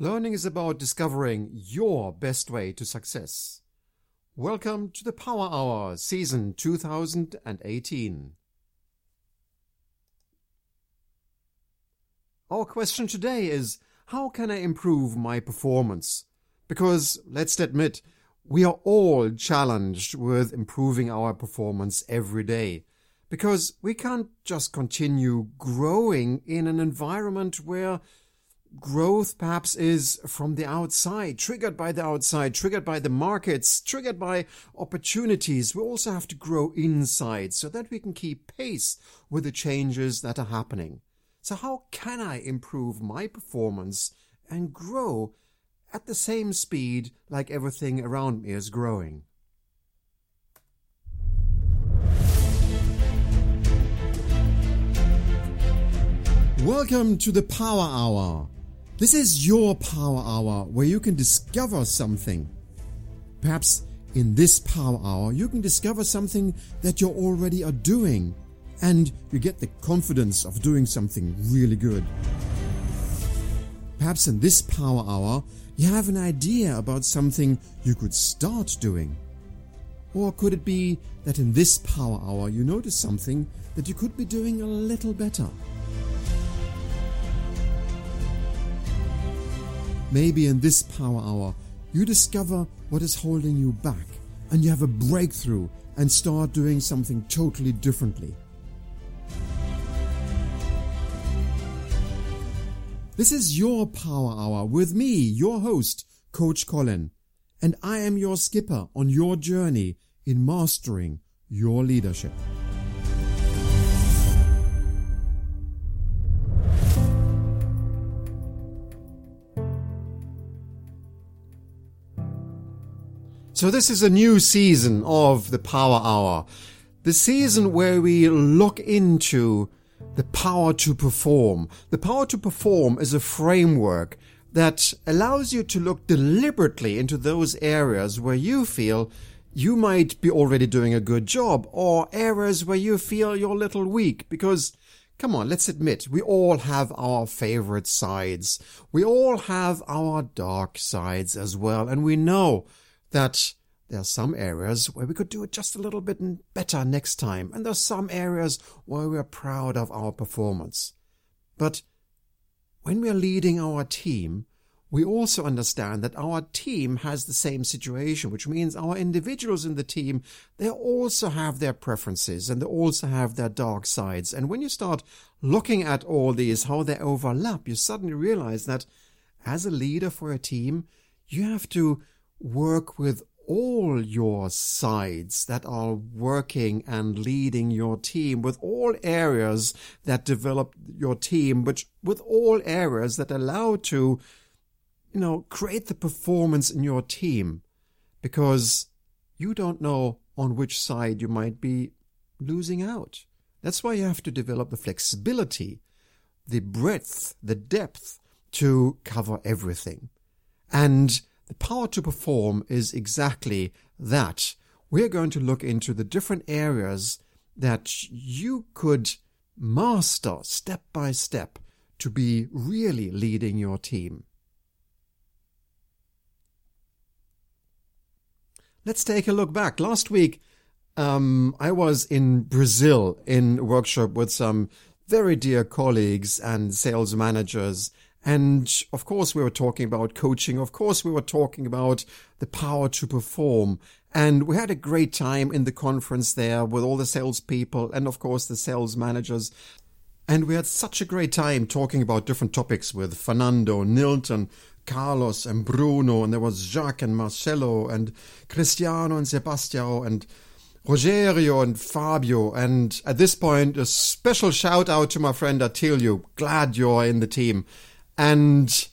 Learning is about discovering your best way to success. Welcome to the Power Hour, season 2018. Our question today is How can I improve my performance? Because, let's admit, we are all challenged with improving our performance every day. Because we can't just continue growing in an environment where growth perhaps is from the outside, triggered by the outside, triggered by the markets, triggered by opportunities. We also have to grow inside so that we can keep pace with the changes that are happening. So how can I improve my performance and grow at the same speed like everything around me is growing? Welcome to the Power Hour this is your power hour where you can discover something. Perhaps in this power hour, you can discover something that you already are doing and you get the confidence of doing something really good. Perhaps in this power hour, you have an idea about something you could start doing. Or could it be that in this power hour you notice something that you could be doing a little better? Maybe in this power hour, you discover what is holding you back and you have a breakthrough and start doing something totally differently. This is your Power Hour with me, your host, Coach Colin, and I am your skipper on your journey in mastering your leadership. So this is a new season of the Power Hour. The season where we look into the power to perform. The power to perform is a framework that allows you to look deliberately into those areas where you feel you might be already doing a good job or areas where you feel you're a little weak because Come on, let's admit, we all have our favorite sides. We all have our dark sides as well, and we know that there are some areas where we could do it just a little bit better next time, and there are some areas where we are proud of our performance. But when we are leading our team, we also understand that our team has the same situation, which means our individuals in the team, they also have their preferences and they also have their dark sides. And when you start looking at all these, how they overlap, you suddenly realize that as a leader for a team, you have to work with all your sides that are working and leading your team, with all areas that develop your team, but with all areas that allow to, you know, create the performance in your team because you don't know on which side you might be losing out. That's why you have to develop the flexibility, the breadth, the depth to cover everything. And the power to perform is exactly that. We're going to look into the different areas that you could master step by step to be really leading your team. Let's take a look back. Last week, um, I was in Brazil in a workshop with some very dear colleagues and sales managers and of course, we were talking about coaching. Of course, we were talking about the power to perform. And we had a great time in the conference there with all the salespeople and of course the sales managers. And we had such a great time talking about different topics with Fernando, Nilton, Carlos and Bruno. And there was Jacques and Marcelo and Cristiano and Sebastião and Rogerio and Fabio. And at this point, a special shout out to my friend Attilio. Glad you're in the team. And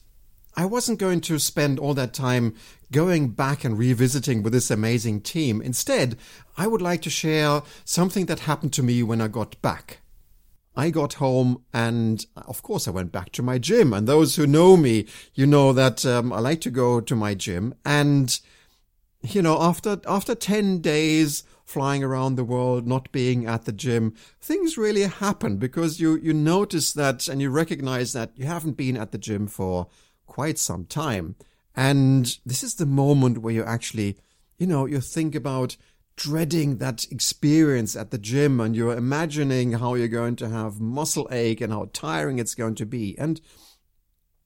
I wasn't going to spend all that time going back and revisiting with this amazing team. Instead, I would like to share something that happened to me when I got back. I got home and of course I went back to my gym. And those who know me, you know that um, I like to go to my gym. And, you know, after, after 10 days flying around the world, not being at the gym, things really happen because you, you notice that and you recognize that you haven't been at the gym for quite some time. And this is the moment where you actually, you know, you think about dreading that experience at the gym and you're imagining how you're going to have muscle ache and how tiring it's going to be. And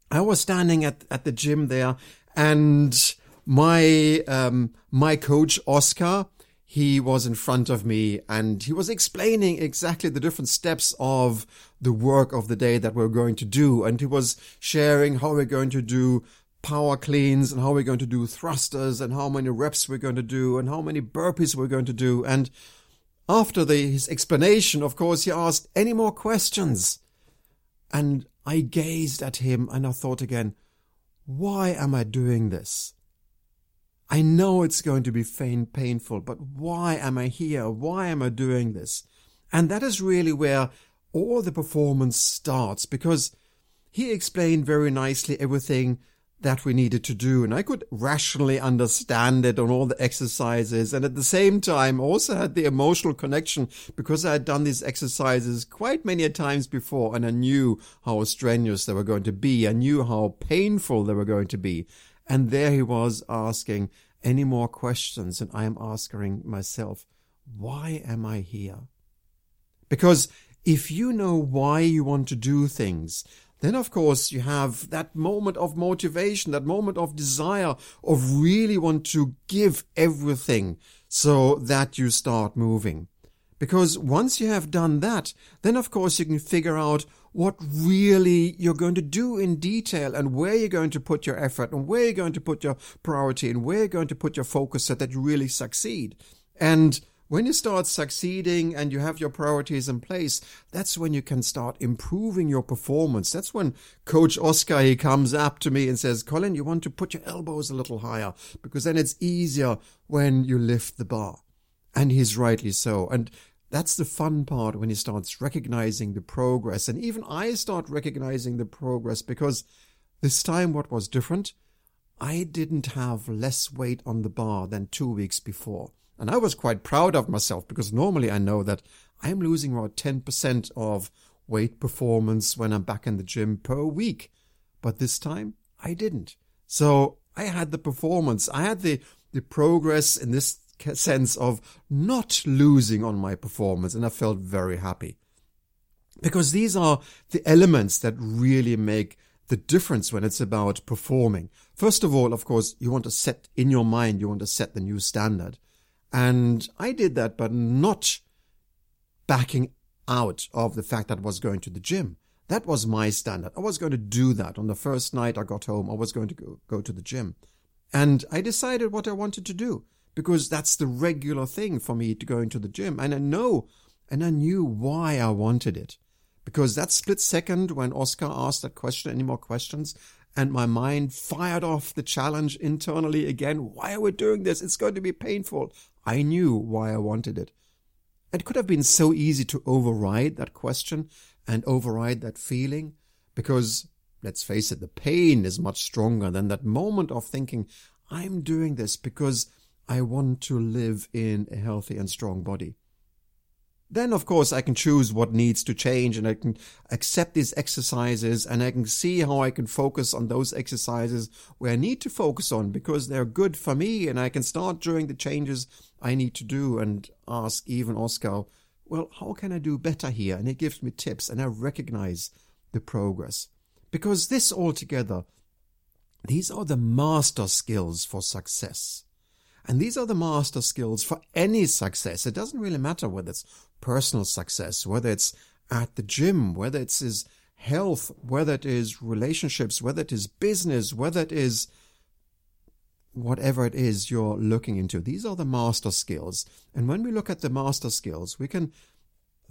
I was standing at, at the gym there and my, um, my coach, Oscar, he was in front of me and he was explaining exactly the different steps of the work of the day that we're going to do. And he was sharing how we're going to do power cleans and how we're going to do thrusters and how many reps we're going to do and how many burpees we're going to do. And after the, his explanation, of course, he asked any more questions. And I gazed at him and I thought again, why am I doing this? I know it's going to be pain, painful, but why am I here? Why am I doing this? And that is really where all the performance starts because he explained very nicely everything that we needed to do. And I could rationally understand it on all the exercises. And at the same time, also had the emotional connection because I had done these exercises quite many times before and I knew how strenuous they were going to be. I knew how painful they were going to be. And there he was asking any more questions. And I am asking myself, why am I here? Because if you know why you want to do things, then of course you have that moment of motivation, that moment of desire of really want to give everything so that you start moving. Because once you have done that, then of course you can figure out what really you're going to do in detail and where you're going to put your effort and where you're going to put your priority and where you're going to put your focus so that you really succeed. And when you start succeeding and you have your priorities in place, that's when you can start improving your performance. That's when Coach Oscar, he comes up to me and says, Colin, you want to put your elbows a little higher because then it's easier when you lift the bar. And he's rightly so. And that's the fun part when he starts recognizing the progress. And even I start recognizing the progress because this time what was different, I didn't have less weight on the bar than two weeks before. And I was quite proud of myself because normally I know that I'm losing about 10% of weight performance when I'm back in the gym per week. But this time I didn't. So I had the performance. I had the, the progress in this sense of not losing on my performance. And I felt very happy because these are the elements that really make the difference when it's about performing. First of all, of course, you want to set in your mind, you want to set the new standard. And I did that, but not backing out of the fact that I was going to the gym. That was my standard. I was going to do that. On the first night I got home, I was going to go, go to the gym. And I decided what I wanted to do because that's the regular thing for me to go into the gym. And I know, and I knew why I wanted it. Because that split second when Oscar asked that question, any more questions, and my mind fired off the challenge internally again. Why are we doing this? It's going to be painful. I knew why I wanted it. It could have been so easy to override that question and override that feeling because, let's face it, the pain is much stronger than that moment of thinking, I'm doing this because I want to live in a healthy and strong body. Then, of course, I can choose what needs to change and I can accept these exercises and I can see how I can focus on those exercises where I need to focus on because they're good for me and I can start doing the changes I need to do and ask even Oscar, well, how can I do better here? And he gives me tips and I recognize the progress. Because this altogether, these are the master skills for success. And these are the master skills for any success. It doesn't really matter whether it's personal success, whether it's at the gym, whether it's his health, whether it is relationships, whether it is business, whether it is whatever it is you're looking into. These are the master skills. And when we look at the master skills, we can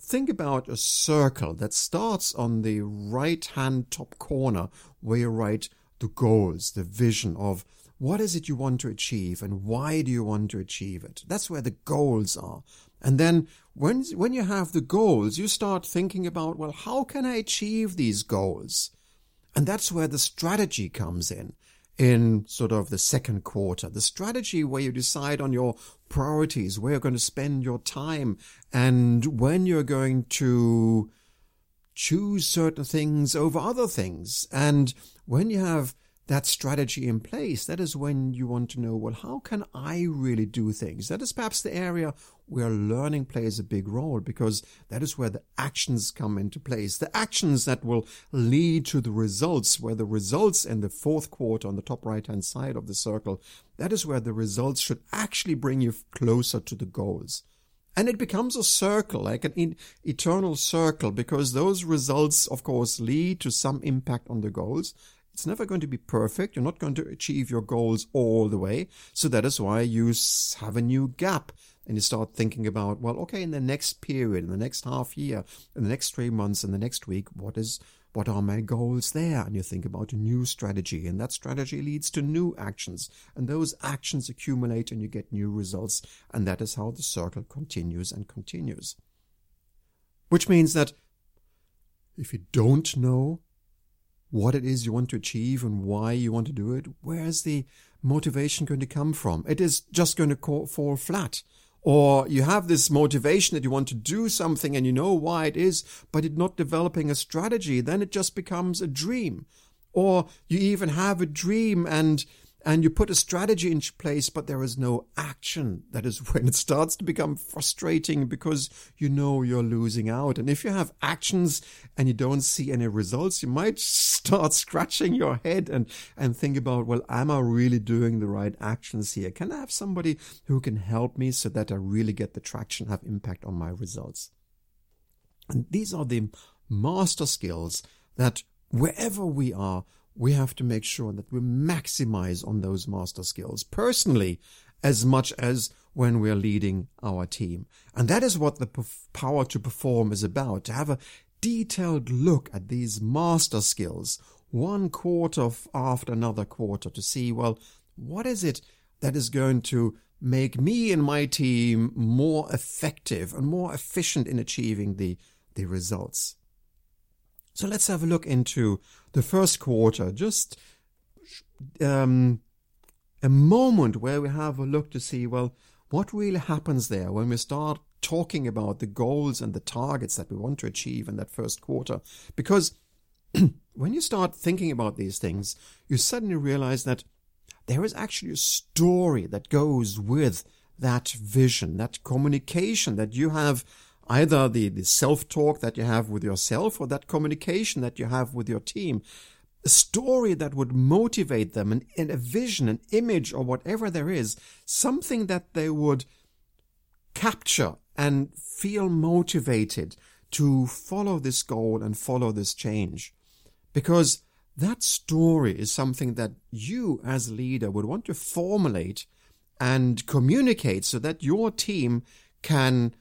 think about a circle that starts on the right hand top corner where you write the goals, the vision of what is it you want to achieve and why do you want to achieve it? That's where the goals are. And then when, when you have the goals, you start thinking about, well, how can I achieve these goals? And that's where the strategy comes in, in sort of the second quarter. The strategy where you decide on your priorities, where you're going to spend your time and when you're going to choose certain things over other things. And when you have that strategy in place, that is when you want to know, well, how can I really do things? That is perhaps the area where learning plays a big role because that is where the actions come into place. The actions that will lead to the results, where the results in the fourth quarter on the top right hand side of the circle, that is where the results should actually bring you closer to the goals. And it becomes a circle, like an eternal circle, because those results, of course, lead to some impact on the goals. It's never going to be perfect. You're not going to achieve your goals all the way. So that is why you have a new gap and you start thinking about, well, okay, in the next period, in the next half year, in the next three months, in the next week, what is, what are my goals there? And you think about a new strategy and that strategy leads to new actions and those actions accumulate and you get new results. And that is how the circle continues and continues. Which means that if you don't know what it is you want to achieve and why you want to do it, where's the motivation going to come from? It is just going to fall flat. Or you have this motivation that you want to do something and you know why it is, but it's not developing a strategy, then it just becomes a dream. Or you even have a dream and and you put a strategy in place, but there is no action. That is when it starts to become frustrating because you know you're losing out. And if you have actions and you don't see any results, you might start scratching your head and, and think about, well, am I really doing the right actions here? Can I have somebody who can help me so that I really get the traction, have impact on my results? And these are the master skills that wherever we are, we have to make sure that we maximize on those master skills personally as much as when we're leading our team. And that is what the power to perform is about, to have a detailed look at these master skills one quarter after another quarter to see, well, what is it that is going to make me and my team more effective and more efficient in achieving the, the results? So let's have a look into the first quarter, just um, a moment where we have a look to see, well, what really happens there when we start talking about the goals and the targets that we want to achieve in that first quarter. Because when you start thinking about these things, you suddenly realize that there is actually a story that goes with that vision, that communication that you have either the, the self-talk that you have with yourself or that communication that you have with your team. A story that would motivate them and, and a vision, an image or whatever there is, something that they would capture and feel motivated to follow this goal and follow this change. Because that story is something that you as a leader would want to formulate and communicate so that your team can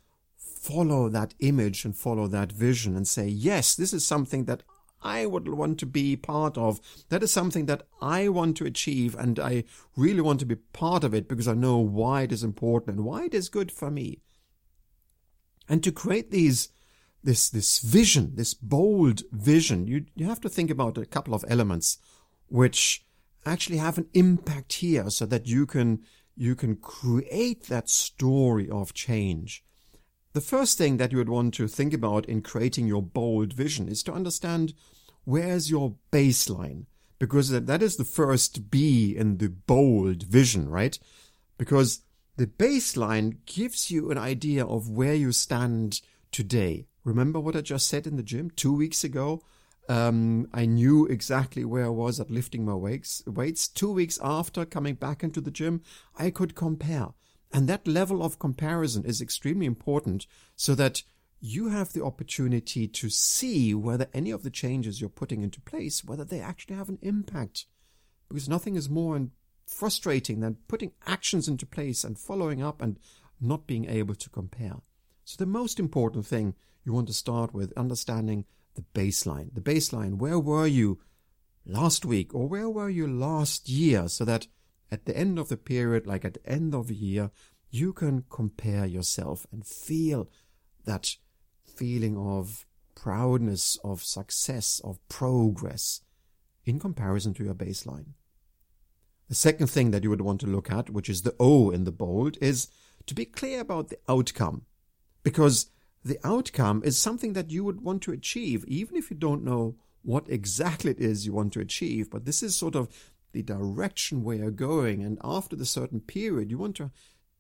follow that image and follow that vision and say, yes, this is something that I would want to be part of. That is something that I want to achieve and I really want to be part of it because I know why it is important and why it is good for me. And to create these this this vision, this bold vision, you you have to think about a couple of elements which actually have an impact here so that you can you can create that story of change. The first thing that you would want to think about in creating your bold vision is to understand where's your baseline, because that is the first B in the bold vision, right? Because the baseline gives you an idea of where you stand today. Remember what I just said in the gym two weeks ago? Um, I knew exactly where I was at lifting my weights. Weights two weeks after coming back into the gym, I could compare. And that level of comparison is extremely important so that you have the opportunity to see whether any of the changes you're putting into place, whether they actually have an impact. Because nothing is more frustrating than putting actions into place and following up and not being able to compare. So the most important thing you want to start with understanding the baseline. The baseline, where were you last week or where were you last year so that at the end of the period, like at the end of the year, you can compare yourself and feel that feeling of proudness, of success, of progress in comparison to your baseline. The second thing that you would want to look at, which is the O in the bold, is to be clear about the outcome. Because the outcome is something that you would want to achieve, even if you don't know what exactly it is you want to achieve. But this is sort of the direction where you're going. And after the certain period, you want to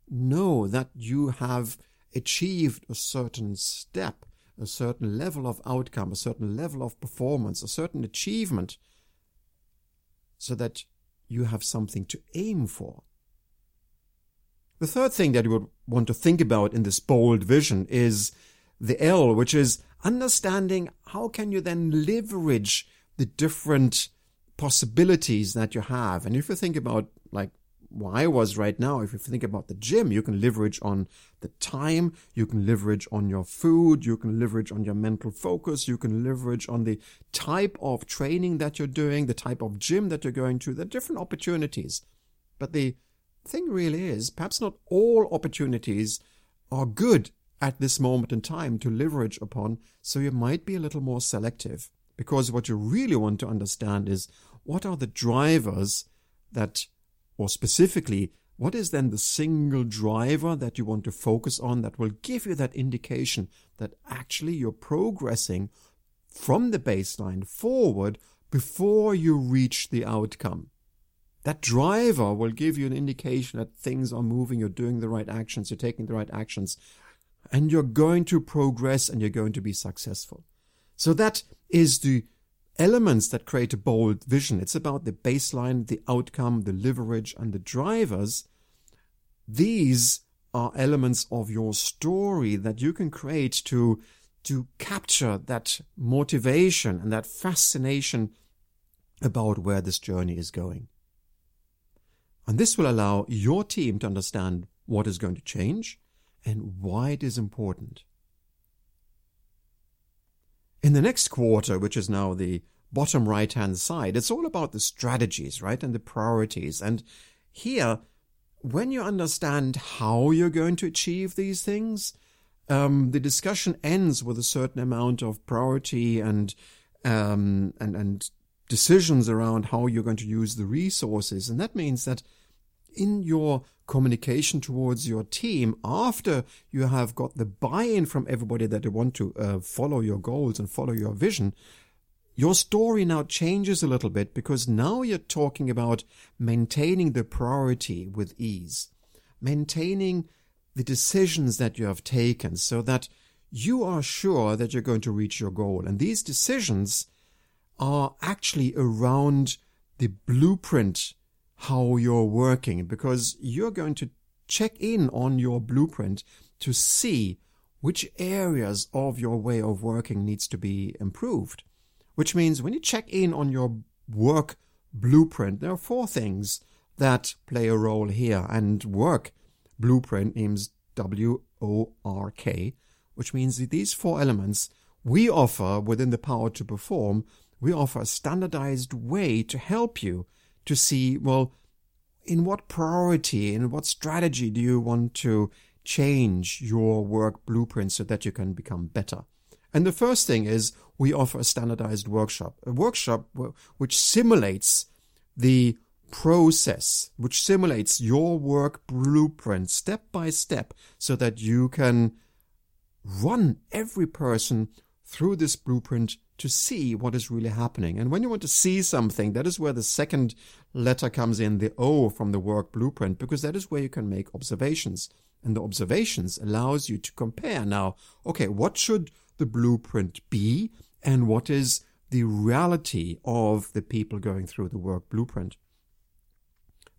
know that you have achieved a certain step, a certain level of outcome, a certain level of performance, a certain achievement, so that you have something to aim for. The third thing that you would want to think about in this bold vision is the L, which is understanding how can you then leverage the different possibilities that you have. And if you think about like where I was right now, if you think about the gym, you can leverage on the time, you can leverage on your food, you can leverage on your mental focus, you can leverage on the type of training that you're doing, the type of gym that you're going to, the different opportunities. But the thing really is, perhaps not all opportunities are good at this moment in time to leverage upon, so you might be a little more selective. Because what you really want to understand is what are the drivers that, or specifically, what is then the single driver that you want to focus on that will give you that indication that actually you're progressing from the baseline forward before you reach the outcome? That driver will give you an indication that things are moving, you're doing the right actions, you're taking the right actions, and you're going to progress and you're going to be successful. So that is the elements that create a bold vision. It's about the baseline, the outcome, the leverage, and the drivers. These are elements of your story that you can create to, to capture that motivation and that fascination about where this journey is going. And this will allow your team to understand what is going to change and why it is important. In the next quarter, which is now the bottom right hand side, it's all about the strategies, right? And the priorities. And here, when you understand how you're going to achieve these things, um, the discussion ends with a certain amount of priority and um, and and decisions around how you're going to use the resources, and that means that in your communication towards your team after you have got the buy-in from everybody that they want to uh, follow your goals and follow your vision your story now changes a little bit because now you're talking about maintaining the priority with ease maintaining the decisions that you have taken so that you are sure that you're going to reach your goal. And these decisions are actually around the blueprint how you're working because you're going to check in on your blueprint to see which areas of your way of working needs to be improved. Which means when you check in on your work blueprint, there are four things that play a role here. And work blueprint means W O R K, which means that these four elements we offer within the power to perform, we offer a standardized way to help you to see, well, in what priority, in what strategy do you want to change your work blueprint so that you can become better? And the first thing is we offer a standardized workshop, a workshop which simulates the process, which simulates your work blueprint step by step so that you can run every person through this blueprint to see what is really happening. And when you want to see something, that is where the second letter comes in, the O from the work blueprint, because that is where you can make observations. And the observations allows you to compare now, okay, what should the blueprint be and what is the reality of the people going through the work blueprint.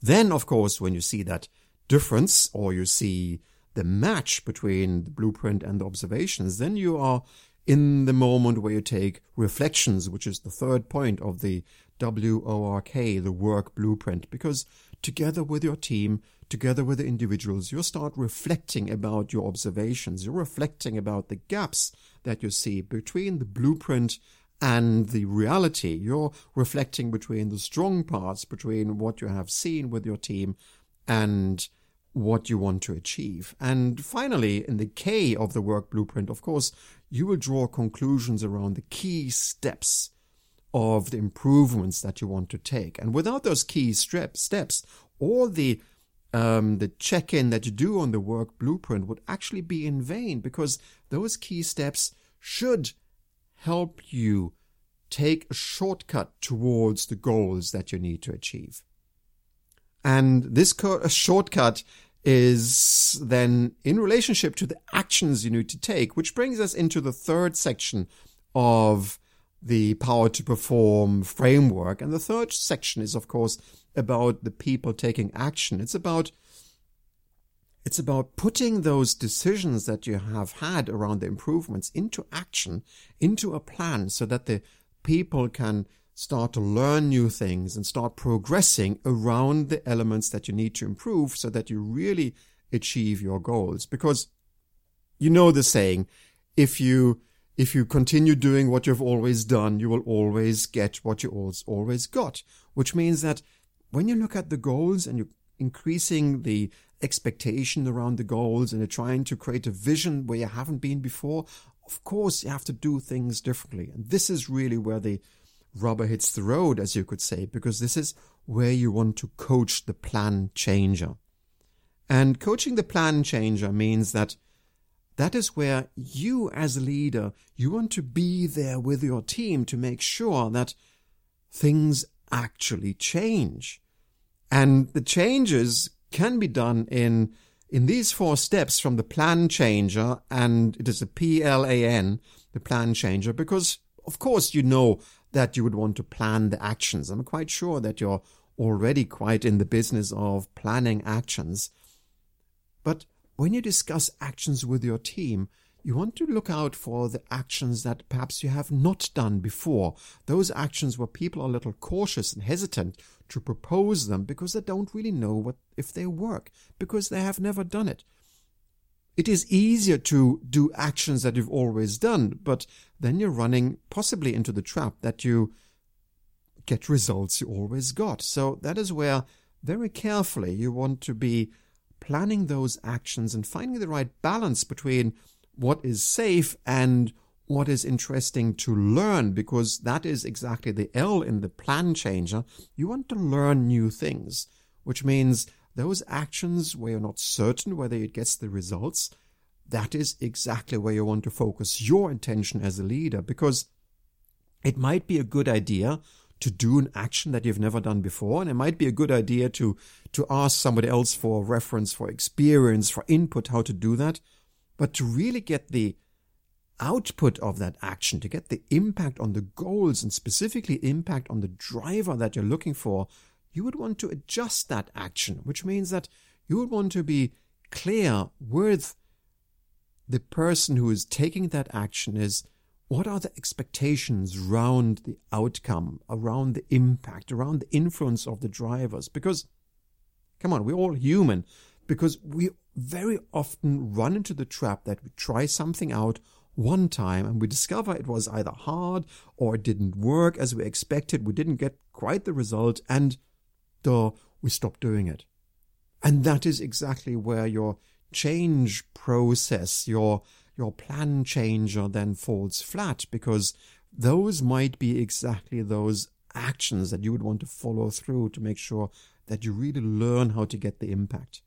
Then, of course, when you see that difference or you see the match between the blueprint and the observations, then you are in the moment where you take reflections, which is the third point of the WORK, the work blueprint, because together with your team, together with the individuals, you start reflecting about your observations. You're reflecting about the gaps that you see between the blueprint and the reality. You're reflecting between the strong parts, between what you have seen with your team and what you want to achieve. And finally, in the K of the work blueprint, of course, you will draw conclusions around the key steps of the improvements that you want to take. And without those key steps, all the um, the check-in that you do on the work blueprint would actually be in vain because those key steps should help you take a shortcut towards the goals that you need to achieve. And this co- shortcut is then in relationship to the actions you need to take, which brings us into the third section of the power to perform framework. And the third section is, of course, about the people taking action. It's about it's about putting those decisions that you have had around the improvements into action, into a plan so that the people can start to learn new things and start progressing around the elements that you need to improve so that you really achieve your goals. Because you know the saying, if you if you continue doing what you've always done, you will always get what you always got, which means that when you look at the goals and you're increasing the expectation around the goals and you're trying to create a vision where you haven't been before, of course you have to do things differently. And this is really where the rubber hits the road, as you could say, because this is where you want to coach the plan changer. And coaching the plan changer means that that is where you as a leader, you want to be there with your team to make sure that things actually change. And the changes can be done in in these four steps from the plan changer, and it is a P L A N, the plan changer, because of course you know that you would want to plan the actions. I'm quite sure that you're already quite in the business of planning actions. But when you discuss actions with your team, you want to look out for the actions that perhaps you have not done before. Those actions where people are a little cautious and hesitant to propose them because they don't really know what if they work, because they have never done it. It is easier to do actions that you've always done, but then you're running possibly into the trap that you get results you always got. So that is where very carefully you want to be planning those actions and finding the right balance between what is safe and what is interesting to learn because that is exactly the L in the plan changer. You want to learn new things, which means those actions where you're not certain whether it gets the results, that is exactly where you want to focus your attention as a leader because it might be a good idea to do an action that you've never done before. And it might be a good idea to, to ask somebody else for reference, for experience, for input, how to do that. But to really get the output of that action, to get the impact on the goals and specifically impact on the driver that you're looking for, you would want to adjust that action, which means that you would want to be clear with the person who is taking that action is what are the expectations around the outcome, around the impact, around the influence of the drivers? Because, come on, we're all human because we very often run into the trap that we try something out one time and we discover it was either hard or it didn't work as we expected. We didn't get quite the result and duh, we stop doing it. And that is exactly where your change process, your, your plan changer then falls flat because those might be exactly those actions that you would want to follow through to make sure that you really learn how to get the impact.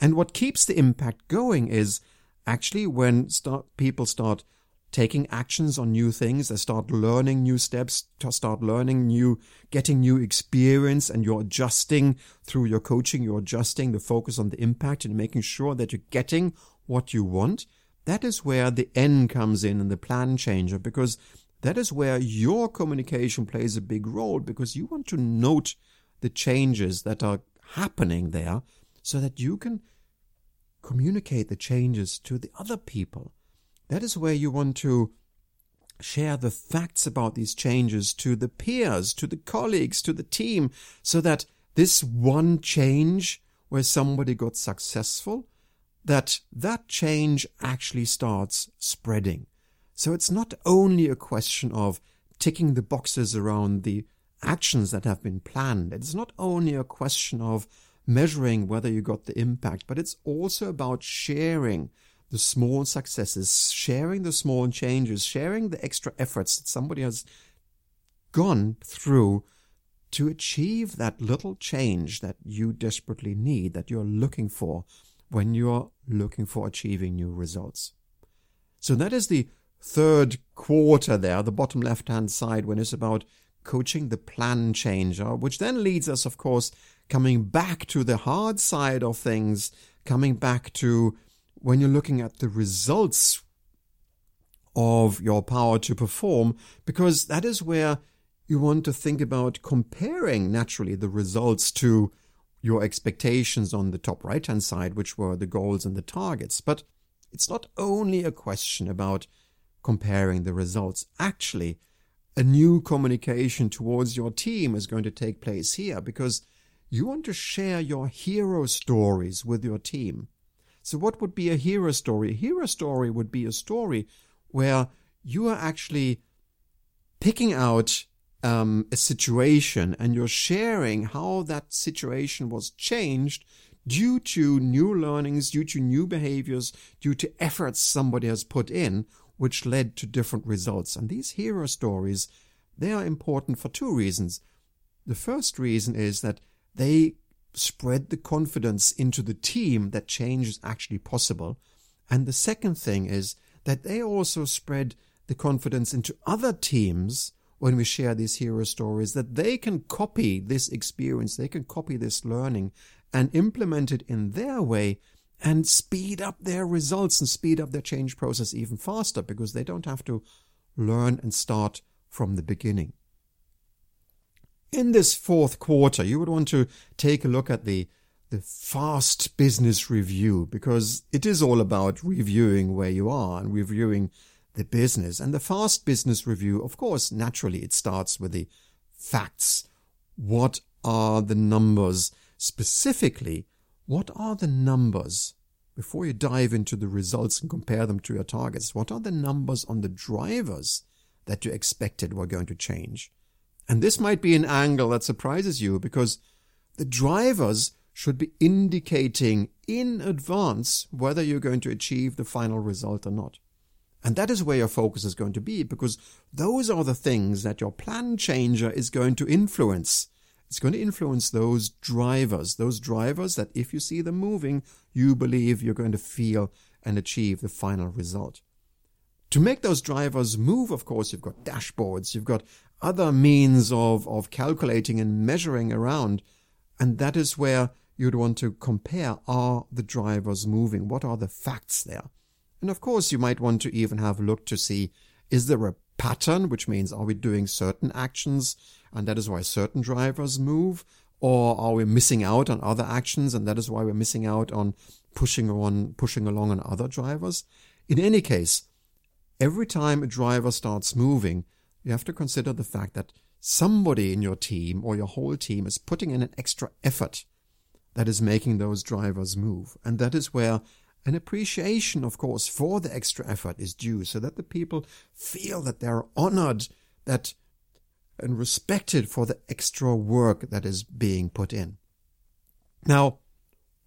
And what keeps the impact going is actually when start, people start taking actions on new things, they start learning new steps, to start learning new, getting new experience, and you're adjusting through your coaching, you're adjusting the focus on the impact and making sure that you're getting what you want. That is where the N comes in and the plan changer because that is where your communication plays a big role because you want to note the changes that are happening there so that you can communicate the changes to the other people. That is where you want to share the facts about these changes to the peers, to the colleagues, to the team, so that this one change where somebody got successful, that that change actually starts spreading. So it's not only a question of ticking the boxes around the actions that have been planned. It's not only a question of measuring whether you got the impact, but it's also about sharing the small successes, sharing the small changes, sharing the extra efforts that somebody has gone through to achieve that little change that you desperately need, that you're looking for when you're looking for achieving new results. So that is the third quarter there, the bottom left hand side, when it's about coaching the plan changer, which then leads us, of course, coming back to the hard side of things, coming back to when you're looking at the results of your power to perform, because that is where you want to think about comparing naturally the results to your expectations on the top right hand side, which were the goals and the targets. But it's not only a question about comparing the results. Actually, a new communication towards your team is going to take place here because you want to share your hero stories with your team. So, what would be a hero story? A hero story would be a story where you are actually picking out um, a situation and you're sharing how that situation was changed due to new learnings, due to new behaviors, due to efforts somebody has put in, which led to different results. And these hero stories, they are important for two reasons. The first reason is that they spread the confidence into the team that change is actually possible. And the second thing is that they also spread the confidence into other teams when we share these hero stories that they can copy this experience, they can copy this learning and implement it in their way and speed up their results and speed up their change process even faster because they don't have to learn and start from the beginning. In this fourth quarter, you would want to take a look at the the fast business review because it is all about reviewing where you are and reviewing the business. And the fast business review, of course, naturally it starts with the facts. What are the numbers? Specifically, what are the numbers? Before you dive into the results and compare them to your targets, what are the numbers on the drivers that you expected were going to change? And this might be an angle that surprises you because the drivers should be indicating in advance whether you're going to achieve the final result or not. And that is where your focus is going to be because those are the things that your plan changer is going to influence. It's going to influence those drivers, those drivers that if you see them moving, you believe you're going to feel and achieve the final result. To make those drivers move, of course, you've got dashboards, you've got other means of, of calculating and measuring around. And that is where you'd want to compare are the drivers moving? What are the facts there? And of course, you might want to even have a look to see is there a pattern, which means are we doing certain actions and that is why certain drivers move? Or are we missing out on other actions and that is why we're missing out on pushing on, pushing along on other drivers? In any case, every time a driver starts moving, you have to consider the fact that somebody in your team or your whole team is putting in an extra effort that is making those drivers move. And that is where an appreciation, of course, for the extra effort is due so that the people feel that they're honored, that and respected for the extra work that is being put in. Now,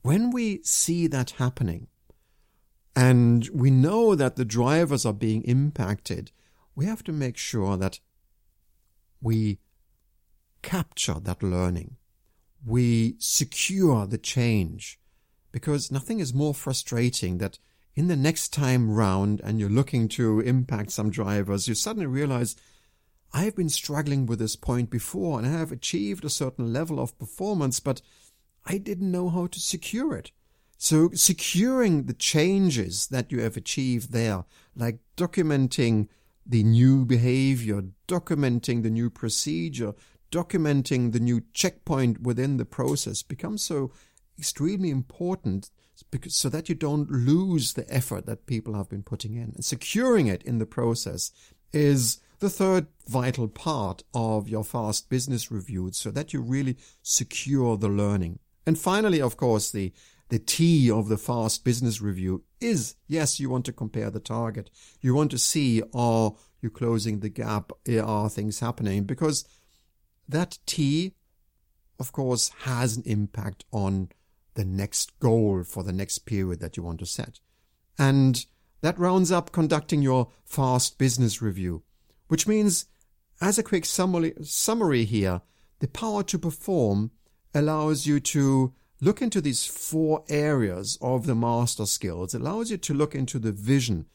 when we see that happening, and we know that the drivers are being impacted, we have to make sure that we capture that learning. We secure the change because nothing is more frustrating that in the next time round and you're looking to impact some drivers, you suddenly realize I have been struggling with this point before and I have achieved a certain level of performance, but I didn't know how to secure it. So securing the changes that you have achieved there, like documenting the new behavior, documenting the new procedure, documenting the new checkpoint within the process becomes so extremely important because, so that you don't lose the effort that people have been putting in. And securing it in the process is the third vital part of your fast business review so that you really secure the learning. And finally, of course, the the T of the fast business review is yes, you want to compare the target. You want to see are you closing the gap? Eh, are things happening? Because that T, of course, has an impact on the next goal for the next period that you want to set. And that rounds up conducting your fast business review which means, as a quick summary, summary here, the power to perform allows you to look into these four areas of the master skills. It allows you to look into the vision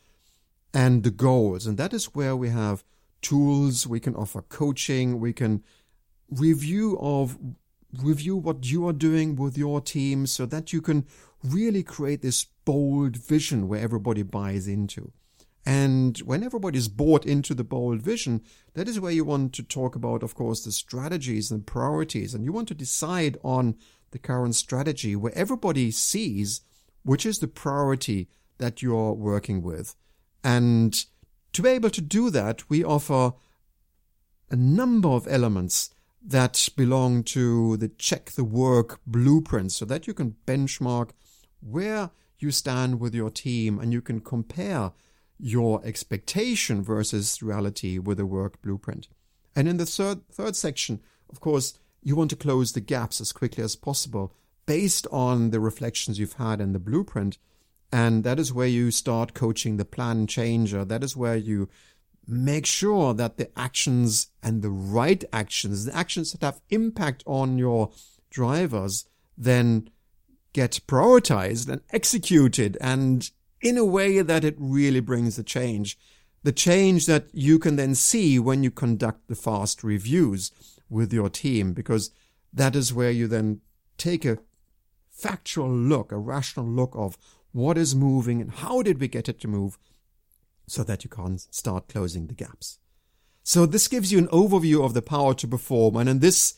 and the goals. And that is where we have tools, we can offer coaching, we can review of review what you are doing with your team so that you can really create this bold vision where everybody buys into. And when everybody's bought into the bold vision, that is where you want to talk about, of course, the strategies and priorities. And you want to decide on the current strategy where everybody sees which is the priority that you're working with. And to be able to do that, we offer a number of elements that belong to the check the work blueprint so that you can benchmark where you stand with your team and you can compare your expectation versus reality with a work blueprint. And in the third, third section, of course, you want to close the gaps as quickly as possible based on the reflections you've had in the blueprint. And that is where you start coaching the plan changer. That is where you make sure that the actions and the right actions, the actions that have impact on your drivers, then get prioritized and executed and in a way that it really brings the change. The change that you can then see when you conduct the fast reviews with your team, because that is where you then take a factual look, a rational look of what is moving and how did we get it to move so that you can start closing the gaps. So this gives you an overview of the power to perform. And in this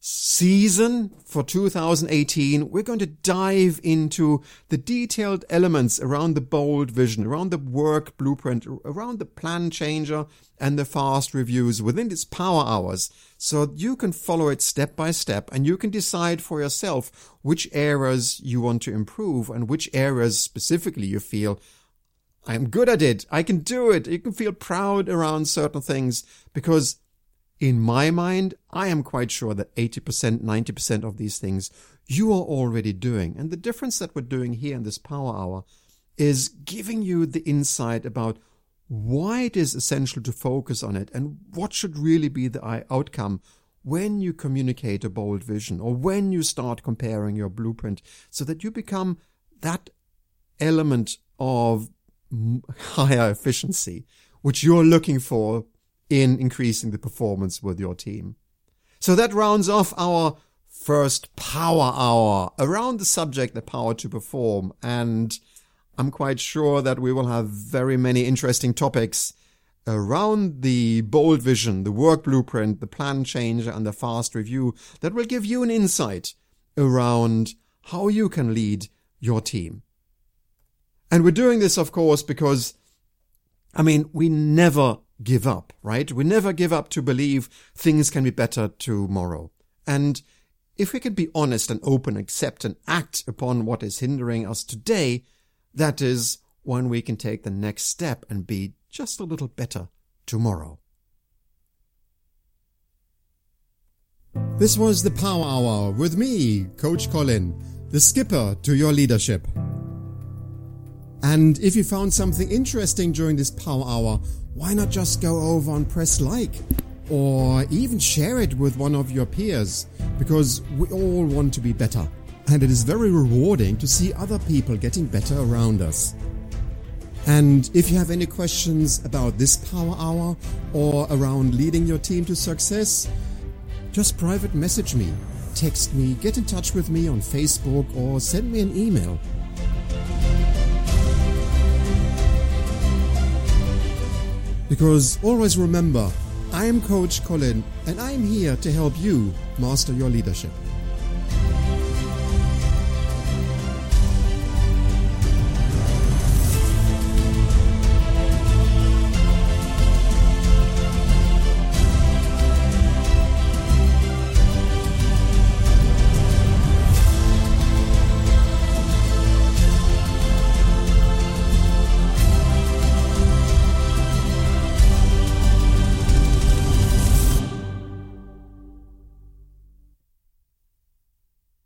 season for 2018, we're going to dive into the detailed elements around the bold vision, around the work blueprint, around the plan changer and the fast reviews within these power hours. So you can follow it step by step and you can decide for yourself which areas you want to improve and which areas specifically you feel I'm good at it. I can do it. You can feel proud around certain things because in my mind, I am quite sure that 80%, 90% of these things you are already doing. And the difference that we're doing here in this power hour is giving you the insight about why it is essential to focus on it and what should really be the outcome when you communicate a bold vision or when you start comparing your blueprint so that you become that element of higher efficiency, which you're looking for in increasing the performance with your team. So that rounds off our first power hour around the subject, the power to perform. And I'm quite sure that we will have very many interesting topics around the bold vision, the work blueprint, the plan change and the fast review that will give you an insight around how you can lead your team. And we're doing this, of course, because, I mean, we never give up, right? We never give up to believe things can be better tomorrow. And if we can be honest and open, accept and act upon what is hindering us today, that is when we can take the next step and be just a little better tomorrow. This was the Power Hour with me, Coach Colin, the skipper to your leadership. And if you found something interesting during this Power Hour, why not just go over and press like? Or even share it with one of your peers, because we all want to be better. And it is very rewarding to see other people getting better around us. And if you have any questions about this Power Hour or around leading your team to success, just private message me, text me, get in touch with me on Facebook, or send me an email. Because always remember, I am Coach Colin and I am here to help you master your leadership.